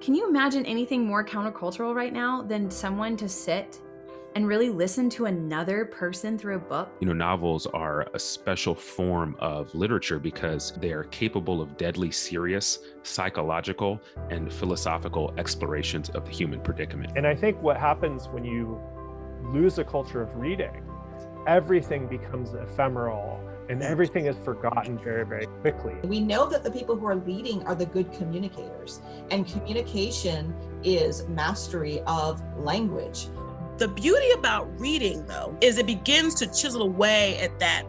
Can you imagine anything more countercultural right now than someone to sit and really listen to another person through a book? You know, novels are a special form of literature because they are capable of deadly serious psychological and philosophical explorations of the human predicament. And I think what happens when you lose a culture of reading, everything becomes ephemeral and everything is forgotten very, very quickly. We know that the people who are leading are the good communicators, and communication is mastery of language. The beauty about reading, though, is it begins to chisel away at that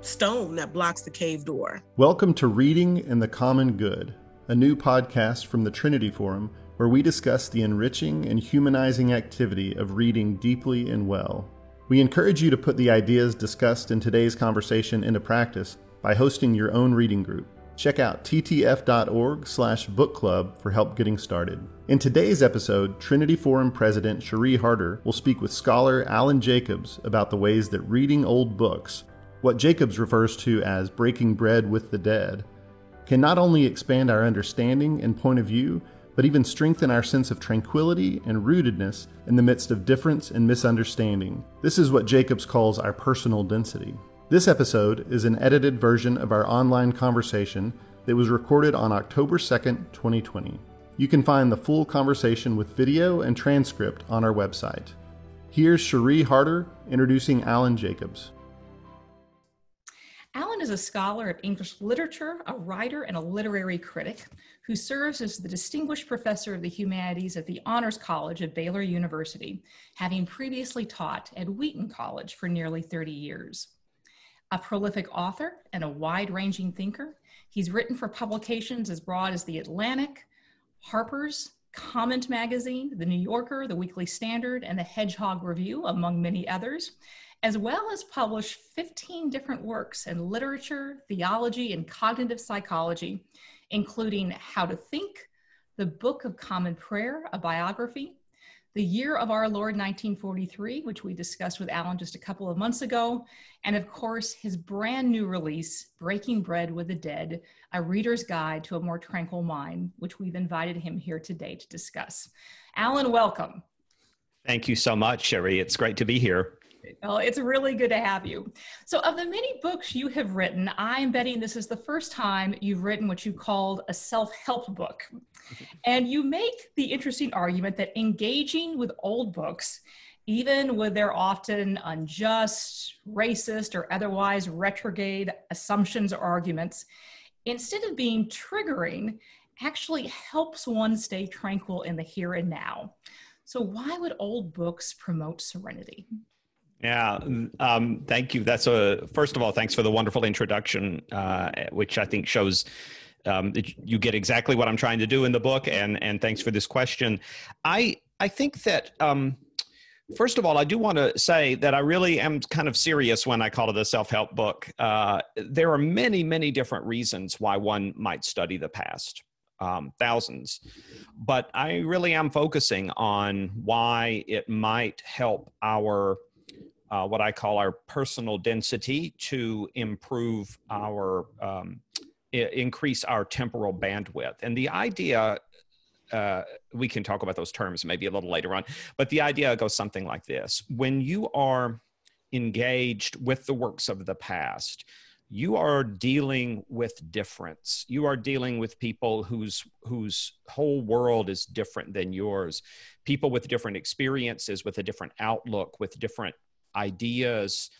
stone that blocks the cave door. Welcome to Reading and the Common Good, a new podcast from the Trinity Forum where we discuss the enriching and humanizing activity of reading deeply and well. We encourage you to put the ideas discussed in today's conversation into practice by hosting your own reading group. Check out ttf.org slash book club for help getting started. In today's episode, Trinity Forum President Cherie Harder will speak with scholar Alan Jacobs about the ways that reading old books, what Jacobs refers to as breaking bread with the dead, can not only expand our understanding and point of view, but even strengthen our sense of tranquility and rootedness in the midst of difference and misunderstanding. This is what Jacobs calls our personal density. This episode is an edited version of our online conversation that was recorded on October 2nd, 2020. You can find the full conversation with video and transcript on our website. Here's Cherie Harder introducing Alan Jacobs. Alan is a scholar of English literature, a writer, and a literary critic who serves as the Distinguished Professor of the Humanities at the Honors College at Baylor University, having previously taught at Wheaton College for nearly 30 years. A prolific author and a wide ranging thinker, he's written for publications as broad as The Atlantic, Harper's, Comment Magazine, The New Yorker, The Weekly Standard, and The Hedgehog Review, among many others, as well as published 15 different works in literature, theology, and cognitive psychology, including How to Think, The Book of Common Prayer, a biography, The Year of Our Lord 1943, which we discussed with Alan just a couple of months ago, and of course, his brand new release, Breaking Bread with the Dead, a reader's guide to a more tranquil mind, which we've invited him here today to discuss. Alan, welcome. Thank you so much, Cherie. It's great to be here. Well, it's really good to have you. So, of the many books you have written, I'm betting this is the first time you've written what you called a self help book. And you make the interesting argument that engaging with old books, even with their often unjust, racist, or otherwise retrograde assumptions or arguments, instead of being triggering, actually helps one stay tranquil in the here and now. So, why would old books promote serenity? Yeah, um, thank you. That's a first of all, thanks for the wonderful introduction, uh, which I think shows um, you get exactly what I'm trying to do in the book. And and thanks for this question. I I think that. Um, First of all, I do want to say that I really am kind of serious when I call it a self help book. Uh, there are many, many different reasons why one might study the past, um, thousands. But I really am focusing on why it might help our uh, what I call our personal density to improve our, um, increase our temporal bandwidth. And the idea, uh, we can talk about those terms maybe a little later on, but the idea goes something like this. When you are engaged with the works of the past, you are dealing with difference. You are dealing with people whose whose whole world is different than yours. People with different experiences with a different outlook with different ideas.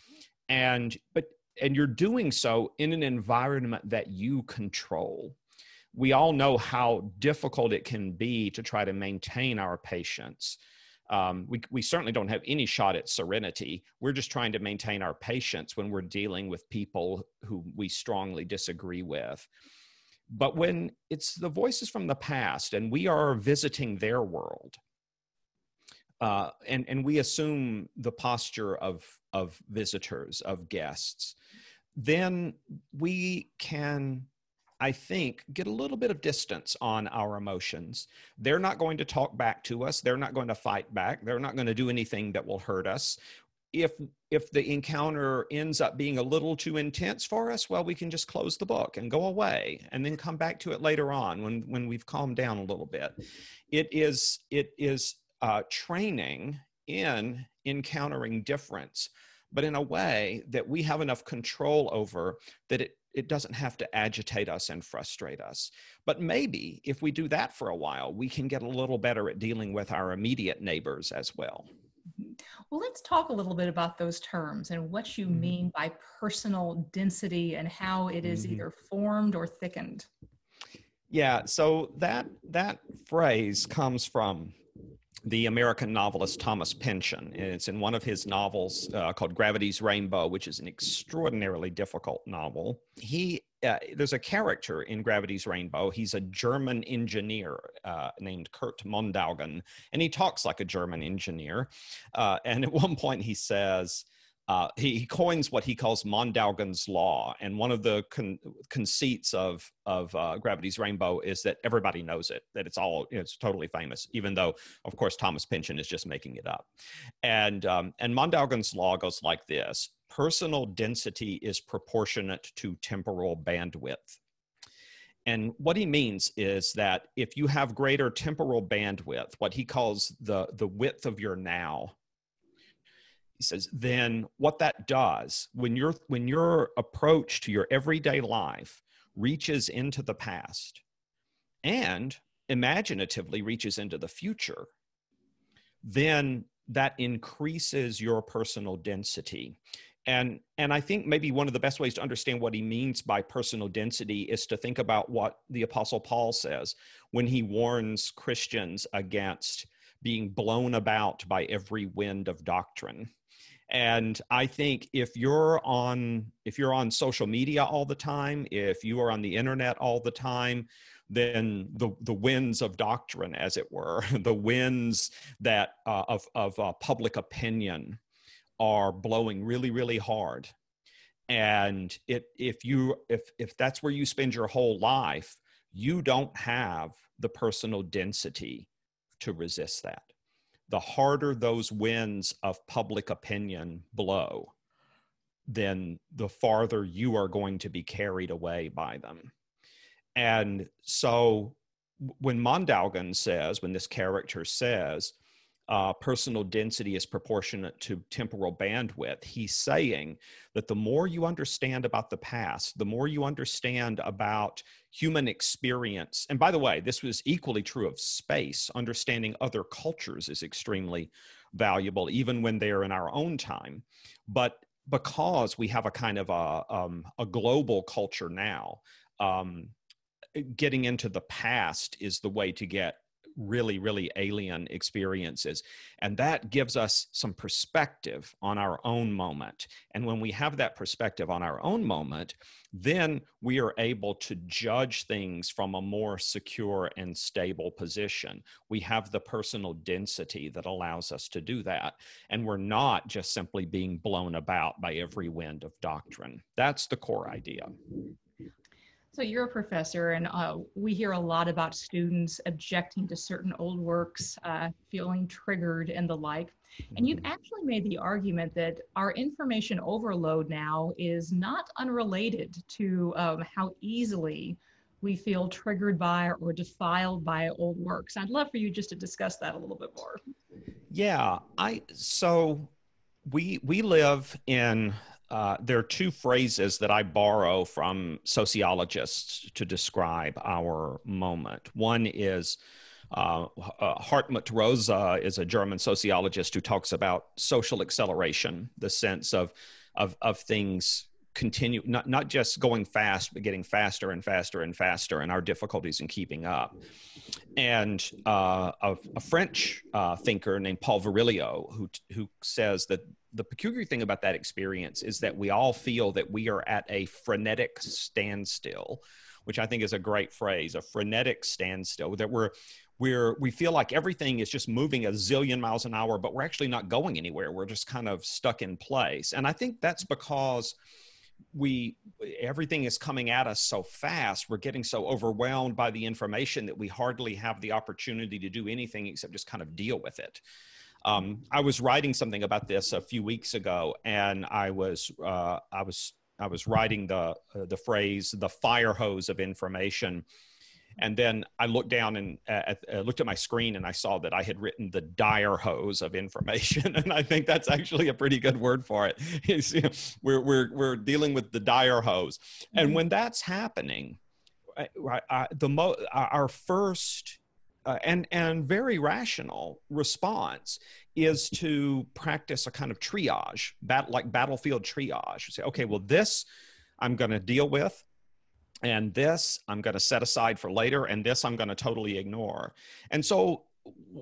And but and you're doing so in an environment that you control. We all know how difficult it can be to try to maintain our patience. Um, we, we certainly don't have any shot at serenity. We're just trying to maintain our patience when we're dealing with people who we strongly disagree with. But when it's the voices from the past and we are visiting their world uh, and and we assume the posture of of visitors of guests then we can i think get a little bit of distance on our emotions. They're not going to talk back to us. They're not going to fight back. They're not going to do anything that will hurt us. If if the encounter ends up being a little too intense for us well we can just close the book and go away and then come back to it later on when when we've calmed down a little bit. It is it is uh, training in encountering difference but in a way that we have enough control over that it it doesn't have to agitate us and frustrate us. But maybe if we do that for a while, we can get a little better at dealing with our immediate neighbors as well. Well, let's talk a little bit about those terms and what you mm-hmm. mean by personal density and how it is mm-hmm. either formed or thickened. Yeah, so that that phrase comes from the American novelist Thomas Pynchon. And it's in one of his novels uh, called Gravity's Rainbow, which is an extraordinarily difficult novel. He uh, there's a character in Gravity's Rainbow. He's a German engineer uh, named Kurt Mondaugen, and he talks like a German engineer. Uh, and at one point, he says, uh, he, he, coins what he calls Mondaugen's law, and one of the con- conceits of of uh, Gravity's Rainbow is that everybody knows it, that it's all it's totally famous, even though, of course, Thomas Pynchon is just making it up. And um, and Mondaugen's law goes like this: personal density is proportionate to temporal bandwidth. And what he means is that if you have greater temporal bandwidth, what he calls the the width of your now he says then what that does when your when your approach to your everyday life reaches into the past and imaginatively reaches into the future then that increases your personal density. And and i think maybe one of the best ways to understand what he means by personal density is to think about what the apostle paul says when he warns christians against being blown about by every wind of doctrine and i think if you're on if you're on social media all the time if you are on the internet all the time then the the winds of doctrine as it were the winds that uh, of of uh, public opinion are blowing really really hard. And it if you if if that's where you spend your whole life you don't have the personal density to resist that the harder those winds of public opinion blow, then the farther you are going to be carried away by them. And so when Mondaugen says, when this character says, uh, personal density is proportionate to temporal bandwidth. He's saying that the more you understand about the past, the more you understand about human experience, and by the way, this was equally true of space, understanding other cultures is extremely valuable, even when they're in our own time. But because we have a kind of a, um, a global culture now, um, getting into the past is the way to get really, really alien experiences. And that gives us some perspective on our own moment. And when we have that perspective on our own moment, then we are able to judge things from a more secure and stable position. We have the personal density that allows us to do that. And we're not just simply being blown about by every wind of doctrine. That's the core idea. So you're a professor, and uh, we hear a lot about students objecting to certain old works, uh, feeling triggered, and the like. And you've mm-hmm. actually made the argument that our information overload now is not unrelated to um, how easily we feel triggered by or defiled by old works. I'd love for you just to discuss that a little bit more. Yeah, I so we we live in uh, there are two phrases that I borrow from sociologists to describe our moment. One is uh, uh, Hartmut Rosa is a German sociologist who talks about social acceleration, the sense of of, of things continue not not just going fast but getting faster and faster and faster and our difficulties in keeping up and uh, a, a, french uh, thinker named paul virilio who who says that the peculiar thing about that experience is that we all feel that we are at a frenetic standstill which i think is a great phrase a frenetic standstill that we're we're we feel like everything is just moving a zillion miles an hour but we're actually not going anywhere. We're just kind of stuck in place. And i think that's because we everything is coming at us so fast. We're getting so overwhelmed by the information that we hardly have the opportunity to do anything except just kind of deal with it Um, I was writing something about this a few weeks ago, and I was uh, I was I was writing the uh, the phrase the fire hose of information, and then I looked down and uh, uh, looked at my screen and I saw that I had written the dire hose of information. and I think that's actually a pretty good word for it. you know, we're, we're, we're dealing with the dire hose. Mm-hmm. And when that's happening, I, I, the mo- our first uh, and and very rational response is to practice a kind of triage, bat, like battlefield triage. Say, okay, well, this I'm going to deal with, and this I'm going to set aside for later, and this I'm going to totally ignore. And so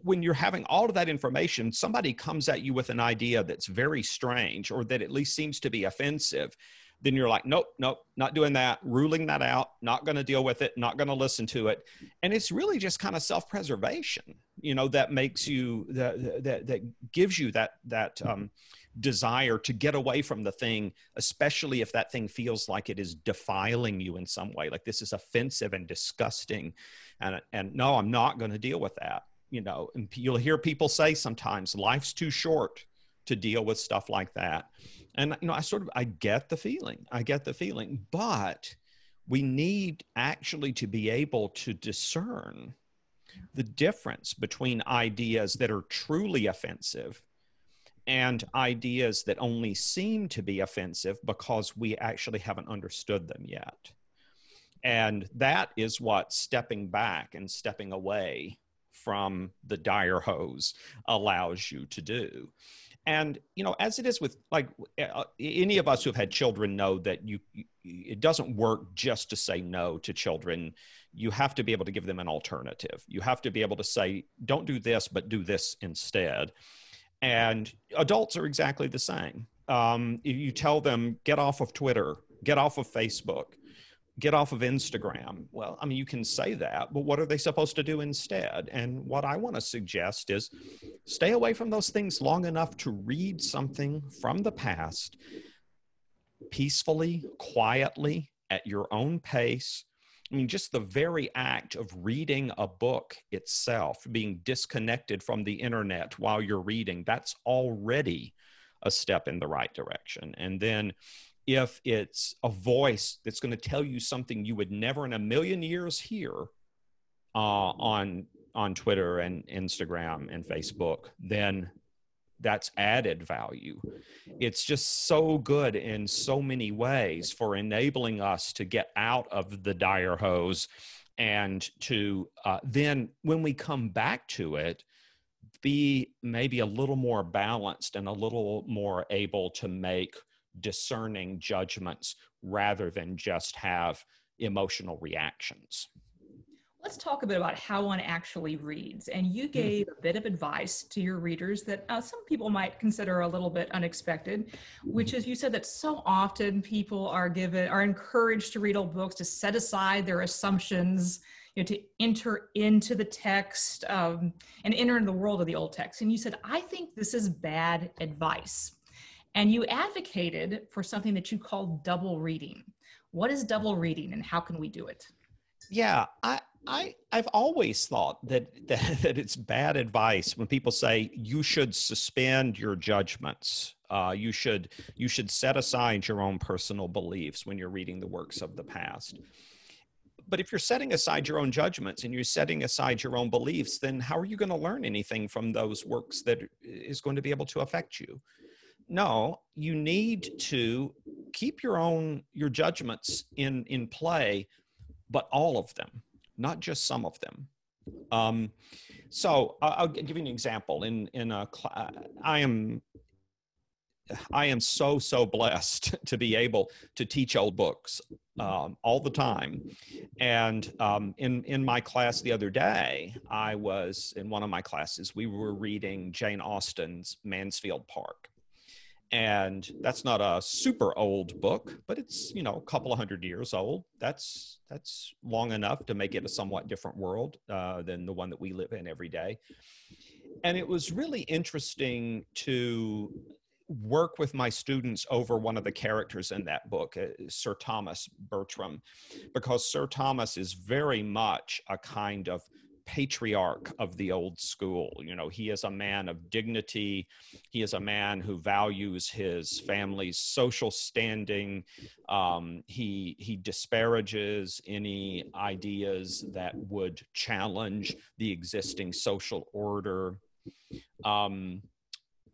when you're having all of that information, somebody comes at you with an idea that's very strange or that at least seems to be offensive then you're like, nope, nope, not doing that, ruling that out, not going to deal with it, not going to listen to it. And it's really just kind of self preservation, you know, that makes you, that, that, that gives you that, that, um, desire to get away from the thing, especially if that thing feels like it is defiling you in some way, like this is offensive and disgusting. And, and no, I'm not going to deal with that. You know, and you'll hear people say sometimes life's too short to deal with stuff like that and you know i sort of i get the feeling i get the feeling but we need actually to be able to discern the difference between ideas that are truly offensive and ideas that only seem to be offensive because we actually haven't understood them yet. And that is what stepping back and stepping away from the dire hose allows you to do and you know as it is with like uh, any of us who have had children know that you, it doesn't work just to say no to children. You have to be able to give them an alternative. You have to be able to say don't do this but do this instead. And adults are exactly the same. Um, you tell them get off of twitter. Get off of facebook get off of Instagram. Well, I mean, you can say that, but what are they supposed to do instead? And what I want to suggest is stay away from those things long enough to read something from the past peacefully, quietly, at your own pace. I mean, just the very act of reading a book itself, being disconnected from the internet while you're reading, that's already a step in the right direction. And then if it's a voice that's going to tell you something you would never in a million years hear uh, on on Twitter and Instagram and Facebook, then that's added value. It's just so good in so many ways for enabling us to get out of the dire hose and to uh, then, when we come back to it, be maybe a little more balanced and a little more able to make discerning judgments rather than just have emotional reactions. Let's talk a bit about how one actually reads. And you hmm. gave a bit of advice to your readers that uh, some people might consider a little bit unexpected, which is you said that so often people are given, are encouraged to read old books, to set aside their assumptions, you know, to enter into the text um, and enter into the world of the old text. And you said, I think this is bad advice. And you advocated for something that you call double reading. What is double reading and how can we do it? Yeah, I, I I've always thought that, that that it's bad advice when people say you should suspend your judgments. Uh, you should you should set aside your own personal beliefs when you're reading the works of the past. But if you're setting aside your own judgments and you're setting aside your own beliefs, then how are you going to learn anything from those works that is going to be able to affect you? No you need to keep your own your judgments in in play but all of them not just some of them. Um, so i'll give you an example. In in a cl- I am i am so so blessed to be able to teach old books um, all the time. And um, in in my class the other day i was in one of my classes we were reading jane austen's mansfield park and that's not a super old book but it's you know a couple of hundred years old. That's that's long enough to make it a somewhat different world uh, than the one that we live in every day. And it was really interesting to work with my students over one of the characters in that book, uh, Sir Thomas Bertram, because Sir Thomas is very much a kind of patriarch of the old school. You know, he is a man of dignity. He is a man who values his family's social standing. Um, he he disparages any ideas that would challenge the existing social order. Um,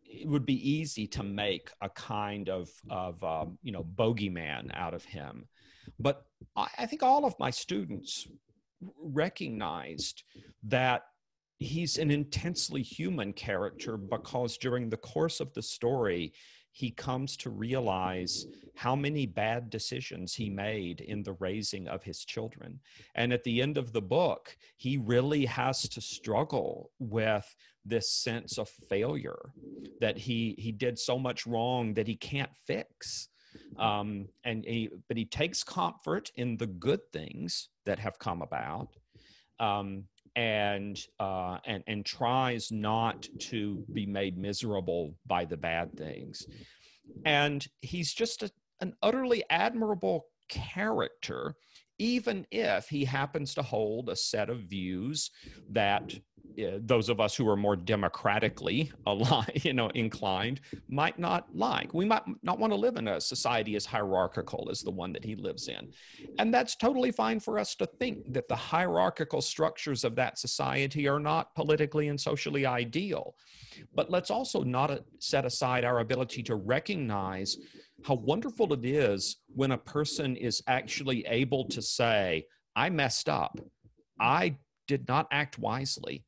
it would be easy to make a kind of of um, you know bogeyman out of him, but I, I think all of my students recognized that he's an intensely human character because during the course of the story he comes to realize how many bad decisions he made in the raising of his children. And at the end of the book, he really has to struggle with this sense of failure that he he did so much wrong that he can't fix. Um, and he, but he takes comfort in the good things that have come about. Um, and uh, and and tries not to be made miserable by the bad things. And he's just a, an utterly admirable character, even if he happens to hold a set of views that those of us who are more democratically aligned, you know, inclined might not like. We might not want to live in a society as hierarchical as the one that he lives in. And that's totally fine for us to think that the hierarchical structures of that society are not politically and socially ideal. But let's also not uh, set aside our ability to recognize how wonderful it is when a person is actually able to say, I messed up. I did not act wisely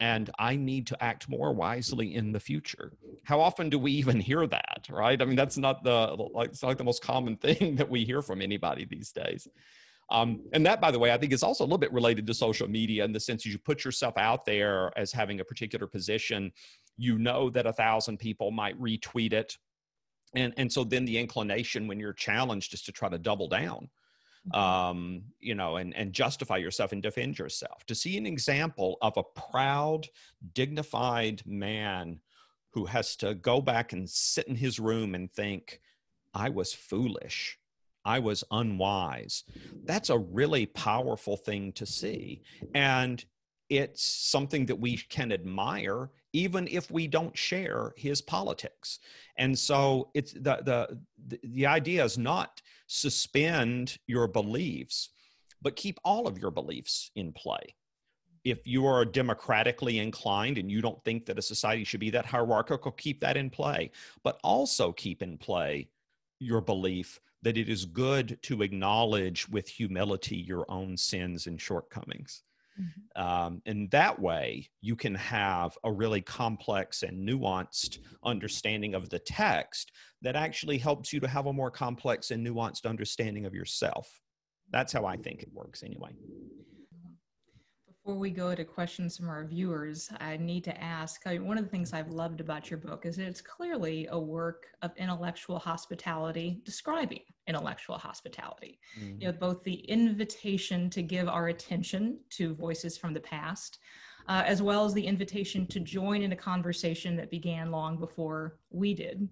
and I need to act more wisely in the future. How often do we even hear that, right? I mean, that's not the like it's not like the most common thing that we hear from anybody these days. Um, and that, by the way, I think is also a little bit related to social media in the sense that you put yourself out there as having a particular position. You know that a thousand people might retweet it, and and so then the inclination when you're challenged is to try to double down. Um, you know, and, and justify yourself and defend yourself. To see an example of a proud, dignified man who has to go back and sit in his room and think, I was foolish. I was unwise. That's a really powerful thing to see. And it's something that we can admire even if we don't share his politics. And so it's the the the idea is not suspend your beliefs, but keep all of your beliefs in play. If you are democratically inclined and you don't think that a society should be that hierarchical, keep that in play. But also keep in play your belief that it is good to acknowledge with humility your own sins and shortcomings. Mm-hmm. Um, and that way, you can have a really complex and nuanced understanding of the text that actually helps you to have a more complex and nuanced understanding of yourself. That's how I think it works, anyway. Before we go to questions from our viewers, I need to ask I mean, one of the things I've loved about your book is that it's clearly a work of intellectual hospitality, describing intellectual hospitality. Mm-hmm. You know, both the invitation to give our attention to voices from the past, uh, as well as the invitation to join in a conversation that began long before we did.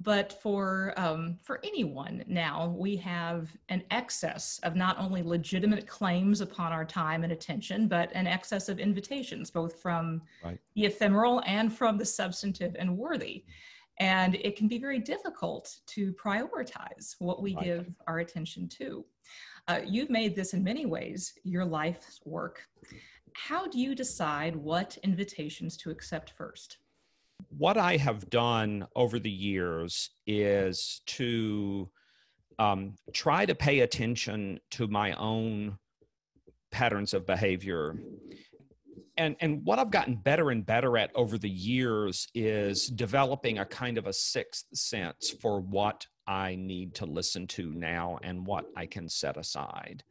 But for um, for anyone now, we have an excess of not only legitimate claims upon our time and attention, but an excess of invitations, both from right. the ephemeral and from the substantive and worthy. And it can be very difficult to prioritize what we right. give our attention to. Uh, you've made this in many ways your life's work. How do you decide what invitations to accept first? What I have done over the years is to um, try to pay attention to my own patterns of behavior. And, and what I've gotten better and better at over the years is developing a kind of a sixth sense for what I need to listen to now and what I can set aside.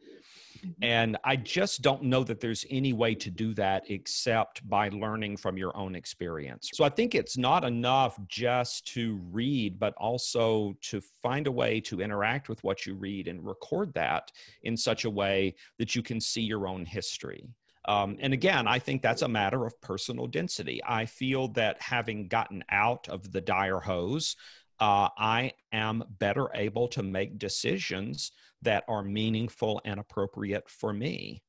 Mm-hmm. And I just don't know that there's any way to do that except by learning from your own experience. So I think it's not enough just to read, but also to find a way to interact with what you read and record that in such a way that you can see your own history. Um, and again, I think that's a matter of personal density. I feel that having gotten out of the dire hose, uh, I am better able to make decisions that are meaningful and appropriate for me.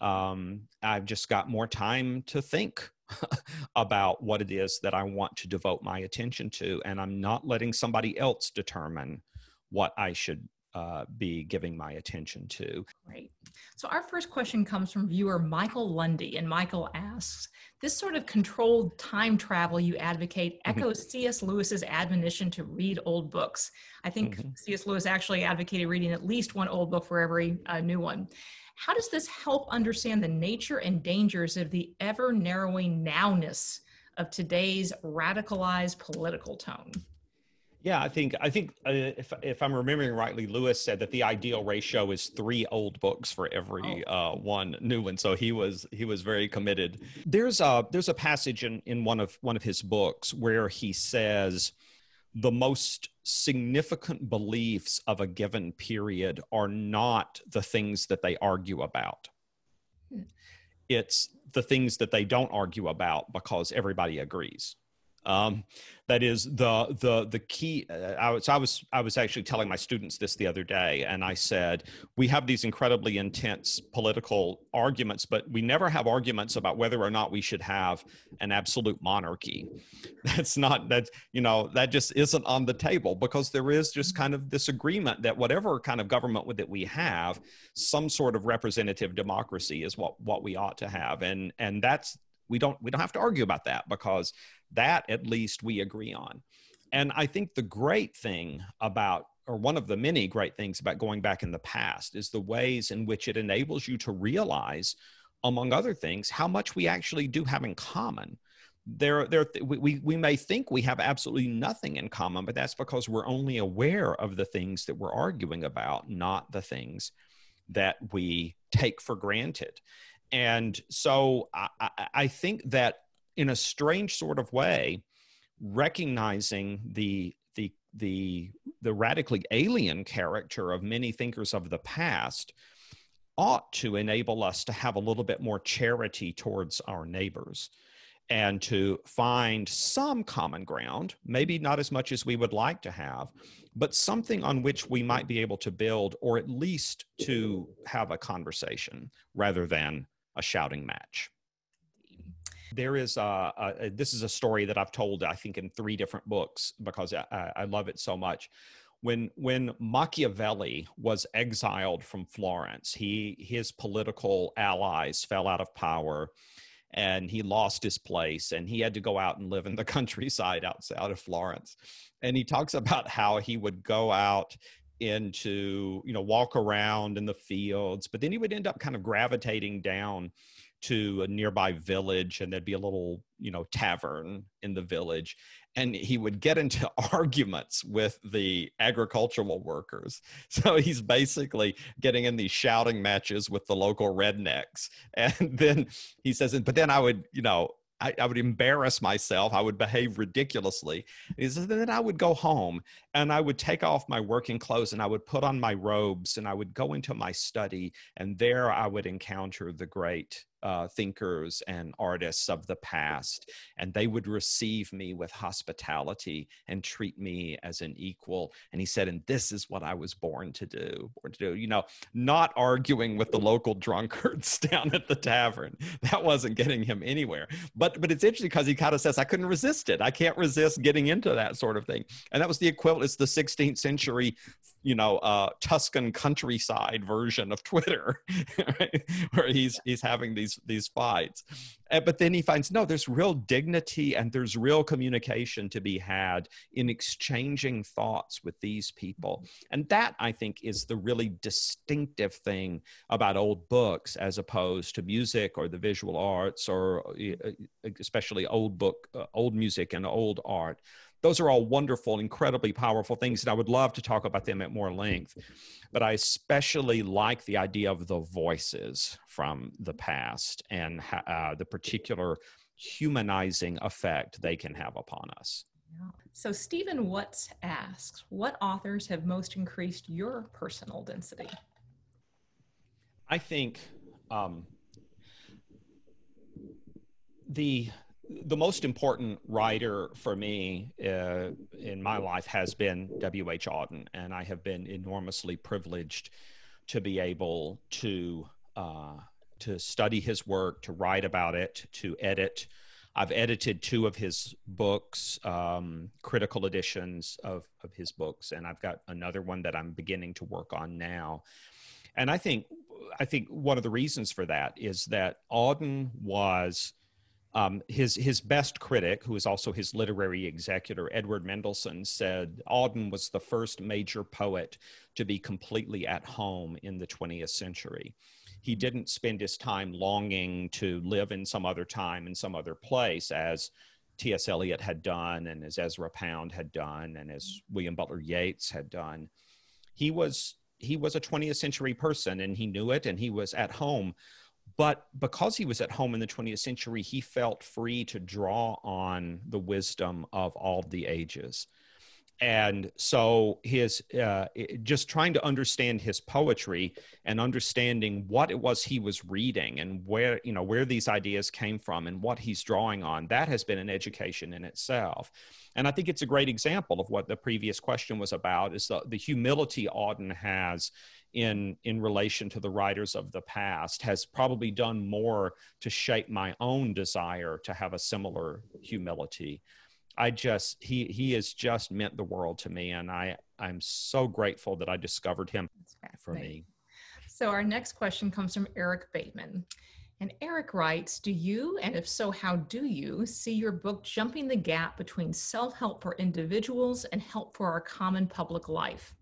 Um, I've just got more time to think about what it is that I want to devote my attention to, and I'm not letting somebody else determine what I should uh, be giving my attention to. Great. So, our first question comes from viewer Michael Lundy, and Michael This sort of controlled time travel you advocate mm-hmm. echoes C.S. Lewis's admonition to read old books. I think mm-hmm. C.S. Lewis actually advocated reading at least one old book for every uh, new one. How does this help understand the nature and dangers of the ever narrowing nowness of today's radicalized political tone? Yeah, I think I think uh, if if I'm remembering rightly, Lewis said that the ideal ratio is three old books for every oh. uh, one new one. So he was he was very committed. There's a there's a passage in in one of one of his books where he says the most significant beliefs of a given period are not the things that they argue about. Hmm. It's the things that they don't argue about because everybody agrees. Um, that is the the the key. Uh, I was I was I was actually telling my students this the other day, and I said we have these incredibly intense political arguments, but we never have arguments about whether or not we should have an absolute monarchy. That's not that you know that just isn't on the table because there is just kind of this agreement that whatever kind of government that we have, some sort of representative democracy is what what we ought to have, and and that's we don't we don't have to argue about that because that at least we agree on. And I think the great thing about, or one of the many great things about going back in the past, is the ways in which it enables you to realize, among other things, how much we actually do have in common. There, there, we, we may think we have absolutely nothing in common, but that's because we're only aware of the things that we're arguing about, not the things that we take for granted. And so I, I think that in a strange sort of way, recognizing the the the the radically alien character of many thinkers of the past ought to enable us to have a little bit more charity towards our neighbors and to find some common ground, maybe not as much as we would like to have, but something on which we might be able to build or at least to have a conversation rather than a shouting match. There is a, a, this is a story that I've told I think in three different books because I, I love it so much. When when Machiavelli was exiled from Florence, he his political allies fell out of power and he lost his place and he had to go out and live in the countryside outside of Florence. And he talks about how he would go out into, you know, walk around in the fields, but then he would end up kind of gravitating down to a nearby village and there'd be a little you know tavern in the village and he would get into arguments with the agricultural workers so he's basically getting in these shouting matches with the local rednecks and then he says but then i would you know I, I, would embarrass myself. I would behave ridiculously. He says, then I would go home and I would take off my working clothes and I would put on my robes and I would go into my study and there I would encounter the great uh, thinkers and artists of the past, and they would receive me with hospitality and treat me as an equal. And he said, and this is what I was born to do. Born to do, you know, not arguing with the local drunkards down at the tavern. That wasn't getting him anywhere. But but it's interesting because he kind of says, I couldn't resist it. I can't resist getting into that sort of thing. And that was the equivalent. It's the 16th century you know uh, Tuscan countryside version of Twitter, right? where he's he's having these these fights, and, but then he finds no, there's real dignity and there's real communication to be had in exchanging thoughts with these people, and that I think is the really distinctive thing about old books as opposed to music or the visual arts or uh, especially old book, uh, old music and old art those are all wonderful, incredibly powerful things, and I would love to talk about them at more length. But I especially like the idea of the voices from the past and uh, the particular humanizing effect they can have upon us. So, Stephen Watts asks, what authors have most increased your personal density? I think um, the the most important writer for me uh, in my life has been W.H. Auden, and I have been enormously privileged to be able to uh, to study his work, to write about it, to edit. I've edited two of his books, um, critical editions of, of his books, and I've got another one that I'm beginning to work on now. And I think I think one of the reasons for that is that Auden was um, his his best critic, who is also his literary executor, Edward Mendelson, said Auden was the first major poet to be completely at home in the 20th century. He didn't spend his time longing to live in some other time in some other place, as T.S. Eliot had done, and as Ezra Pound had done, and as William Butler Yeats had done. He was he was a 20th century person, and he knew it, and he was at home but because he was at home in the 20th century, he felt free to draw on the wisdom of all the ages. And so his uh, just trying to understand his poetry and understanding what it was he was reading and where you know where these ideas came from and what he's drawing on that has been an education in itself. And I think it's a great example of what the previous question was about is the, the humility Auden has in in relation to the writers of the past has probably done more to shape my own desire to have a similar humility i just he he has just meant the world to me and i i'm so grateful that i discovered him for me so our next question comes from eric bateman and Eric writes, Do you, and if so, how do you, see your book jumping the gap between self help for individuals and help for our common public life?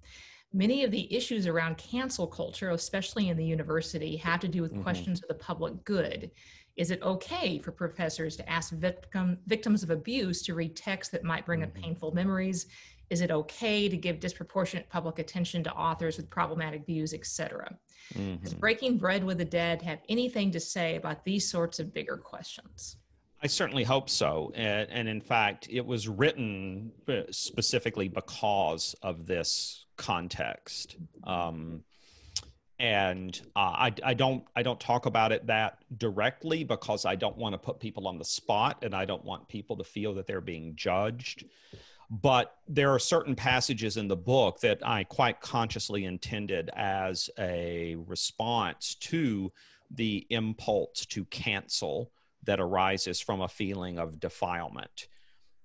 many of the issues around cancel culture, especially in the university, have to do with mm-hmm. questions of the public good. Is it okay for professors to ask victim, victims of abuse to read texts that might bring mm-hmm. up painful memories? Is it okay to give disproportionate public attention to authors with problematic views, etc.? Mm-hmm. Does Breaking Bread with the Dead have anything to say about these sorts of bigger questions? I certainly hope so. And, and, in fact, it was written uh, specifically because of this context. Um, and uh, I, I don't I don't talk about it that directly because I don't want to put people on the spot and I don't want people to feel that they're being judged. But there are certain passages in the book that I quite consciously intended as a response to the impulse to cancel that arises from a feeling of defilement.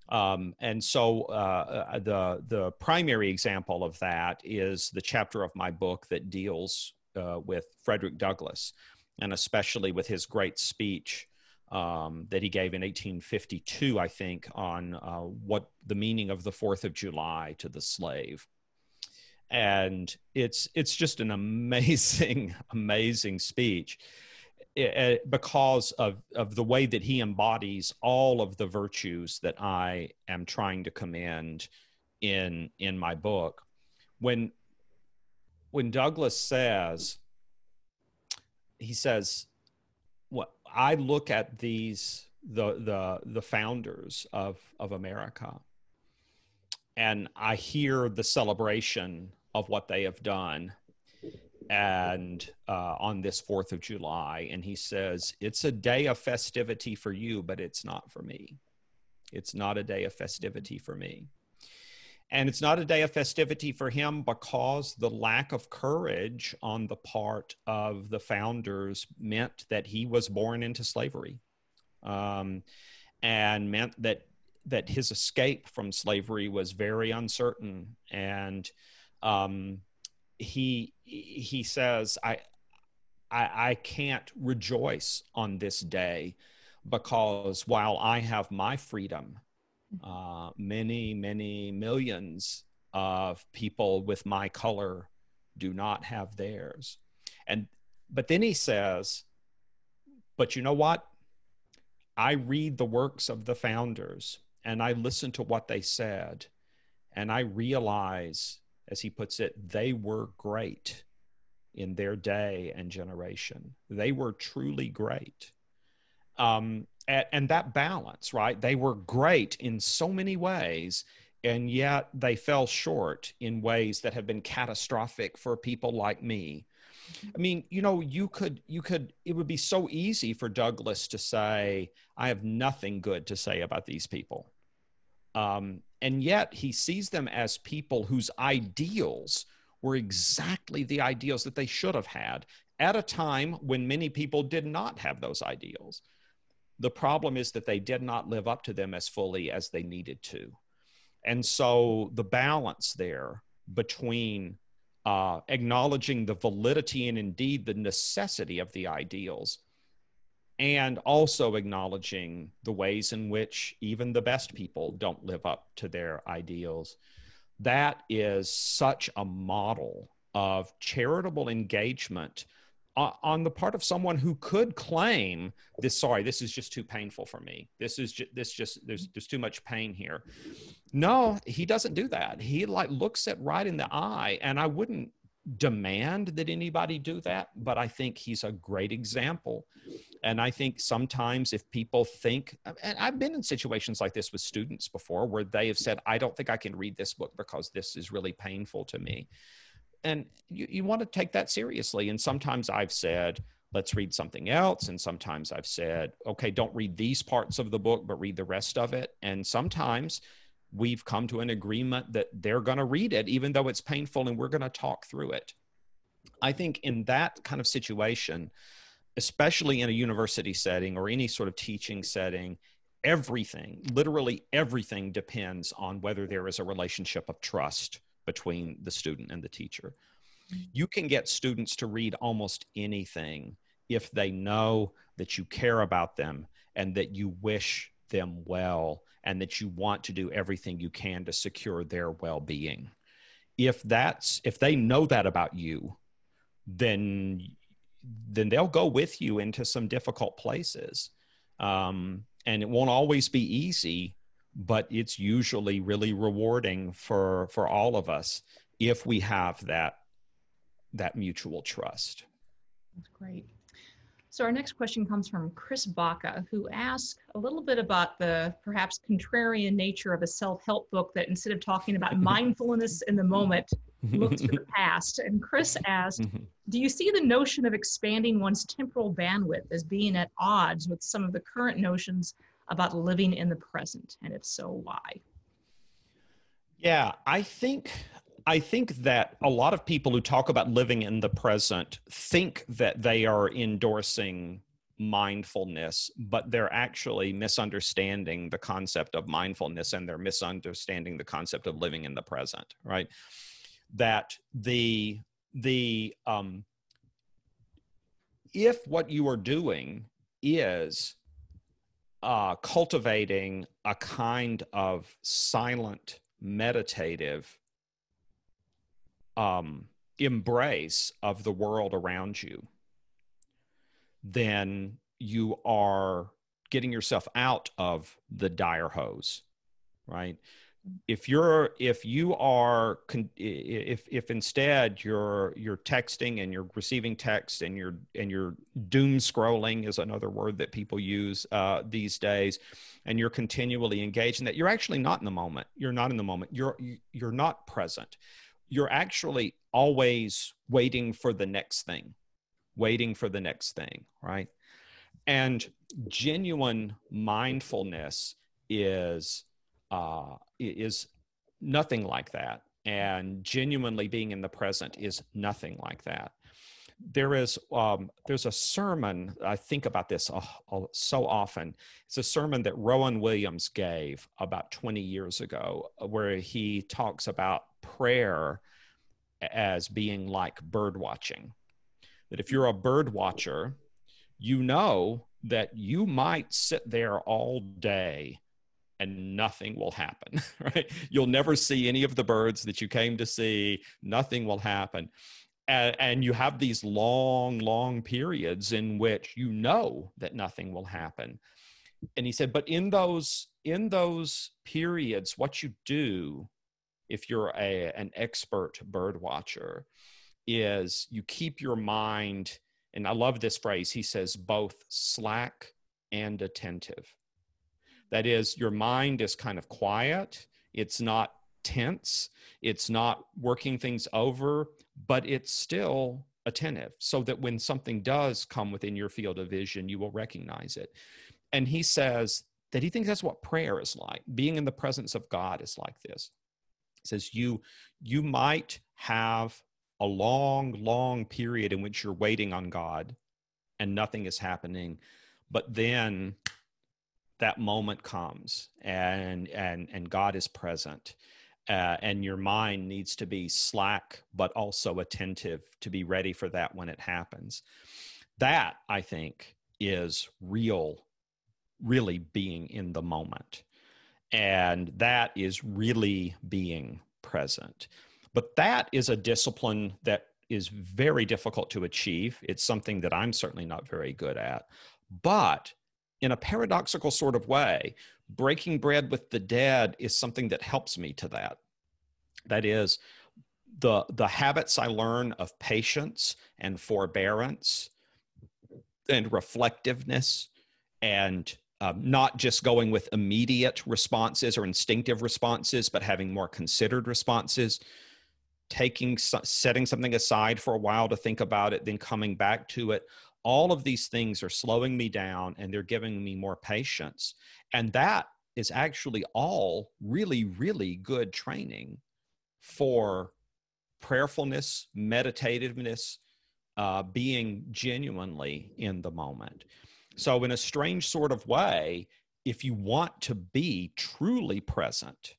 Um, and so uh, uh, the the primary example of that is the chapter of my book that deals uh, with Frederick Douglass, and especially with his great speech um, that he gave in 1852, I think, on uh, what the meaning of the Fourth of July to the slave. And it's it's just an amazing, amazing speech because of, of the way that he embodies all of the virtues that I am trying to commend in in my book. When when Douglass says, he says, "What I look at these the the the founders of of America, and I hear the celebration of what they have done." and uh, on this Fourth of July, and he says it's a day of festivity for you, but it's not for me. It's not a day of festivity for me. And it's not a day of festivity for him because the lack of courage on the part of the founders meant that he was born into slavery um, and meant that that his escape from slavery was very uncertain. And um, he he says I, I i can't rejoice on this day because while i have my freedom uh, many many millions of people with my color do not have theirs and but then he says but you know what i read the works of the founders and i listen to what they said and i realize as he puts it, they were great in their day and generation. They were truly great. Um, and, and that balance, right? They were great in so many ways, and yet they fell short in ways that have been catastrophic for people like me. I mean, you know, you could, you could, it would be so easy for Douglass to say, I have nothing good to say about these people. Um, and yet he sees them as people whose ideals were exactly the ideals that they should have had at a time when many people did not have those ideals. The problem is that they did not live up to them as fully as they needed to. And so the balance there between uh, acknowledging the validity and indeed the necessity of the ideals and also acknowledging the ways in which even the best people don't live up to their ideals. That is such a model of charitable engagement on the part of someone who could claim this sorry this is just too painful for me. This is just this just there's there's too much pain here. No he doesn't do that. He like looks it right in the eye and i wouldn't demand that anybody do that but i think he's a great example. And i think sometimes if people think and i've been in situations like this with students before where they have said i don't think i can read this book because this is really painful to me and you, you want to take that seriously. And sometimes i've said let's read something else. And sometimes i've said okay don't read these parts of the book but read the rest of it. And sometimes we've come to an agreement that they're going to read it even though it's painful and we're going to talk through it. I think in that kind of situation especially in a university setting or any sort of teaching setting everything literally everything depends on whether there is a relationship of trust between the student and the teacher. Mm-hmm. You can get students to read almost anything if they know that you care about them and that you wish them well and that you want to do everything you can to secure their well-being. If that's if they know that about you, then then they'll go with you into some difficult places. Um, and it won't always be easy but it's usually really rewarding for for all of us if we have that that mutual trust. That's great. So our next question comes from chris baca who asks a little bit about the perhaps contrarian nature of a self-help book that instead of talking about mindfulness in the moment looks to the past. And chris asked mm-hmm. do you see the notion of expanding one's temporal bandwidth as being at odds with some of the current notions about living in the present? And if so, why? Yeah, I think I think that a lot of people who talk about living in the present think that they are endorsing mindfulness, but they're actually misunderstanding the concept of mindfulness and they're misunderstanding the concept of living in the present, right? That the the um if what you are doing is uh, cultivating a kind of silent, meditative um, embrace of the world around you, then you are getting yourself out of the dire hose, right? If you're if you are if if instead you're you're texting and you're receiving text and you're and you're doom scrolling is another word that people use uh, these days and you're continually engaged in that you're actually not in the moment. You're not in the moment. You're you're not present. You're actually always waiting for the next thing waiting for the next thing right? And genuine mindfulness is uh, is nothing like that. And genuinely being in the present is nothing like that. There is um, there's a sermon I think about this uh, uh, so often. It's a sermon that Rowan Williams gave about 20 years ago, uh, where he talks about prayer as being like bird watching. That if you're a bird watcher, you know that you might sit there all day and nothing will happen, right? You'll never see any of the birds that you came to see. Nothing will happen. And, and, you have these long, long periods in which you know that nothing will happen. And he said, but in those in those periods, what you do, if you're a, an expert bird watcher, is you keep your mind, and I love this phrase. He says both slack and attentive that is, your mind is kind of quiet, it's not tense, it's not working things over, but it's still attentive so that when something does come within your field of vision, you will recognize it. And he says that he thinks that's what prayer is like. Being in the presence of God is like this. He says you you might have a long, long period in which you're waiting on God and nothing is happening. But then that moment comes and and and God is present. Uh, and your mind needs to be slack but also attentive to be ready for that when it happens. That I think is real really being in the moment. And that is really being present. But that is a discipline that is very difficult to achieve. It's something that I'm certainly not very good at. But in a paradoxical sort of way, breaking bread with the dead is something that helps me to that. That is, the, the habits I learn of patience and forbearance and reflectiveness and um, not just going with immediate responses or instinctive responses, but having more considered responses, taking setting something aside for a while to think about it, then coming back to it. All of these things are slowing me down and they're giving me more patience. And that is actually all really, really good training for prayerfulness, meditativeness, uh, being genuinely in the moment. So, in a strange sort of way, if you want to be truly present,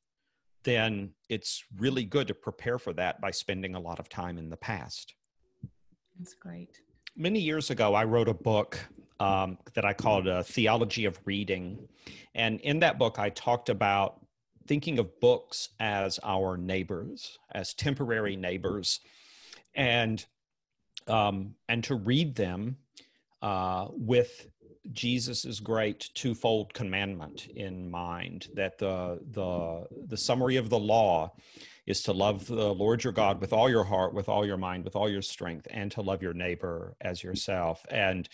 then it's really good to prepare for that by spending a lot of time in the past. That's great. Many years ago, I wrote a book um, that I called a Theology of Reading. And in that book, I talked about thinking of books as our neighbors, as temporary neighbors, and um, and to read them uh, with Jesus's great twofold commandment in mind that the the the summary of the law is to love the Lord your God with all your heart, with all your mind, with all your strength, and to love your neighbor as yourself. And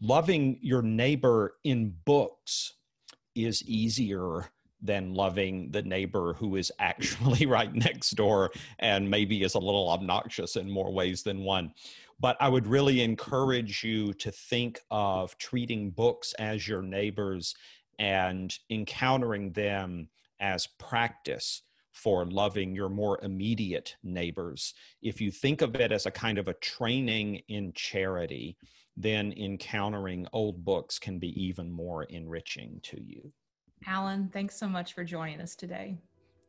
loving your neighbor in books is easier than loving the neighbor who is actually right next door and maybe is a little obnoxious in more ways than one. But I would really encourage you to think of treating books as your neighbors and encountering them as practice for loving your more immediate neighbors. If you think of it as a kind of a training in charity, then encountering old books can be even more enriching to you. Alan, thanks so much for joining us today.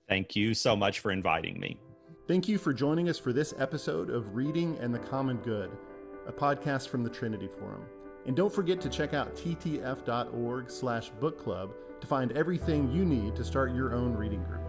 Thank you so much for inviting me. Thank you for joining us for this episode of Reading and the Common Good, a podcast from the Trinity Forum. And don't forget to check out ttf.org slash book club to find everything you need to start your own reading group.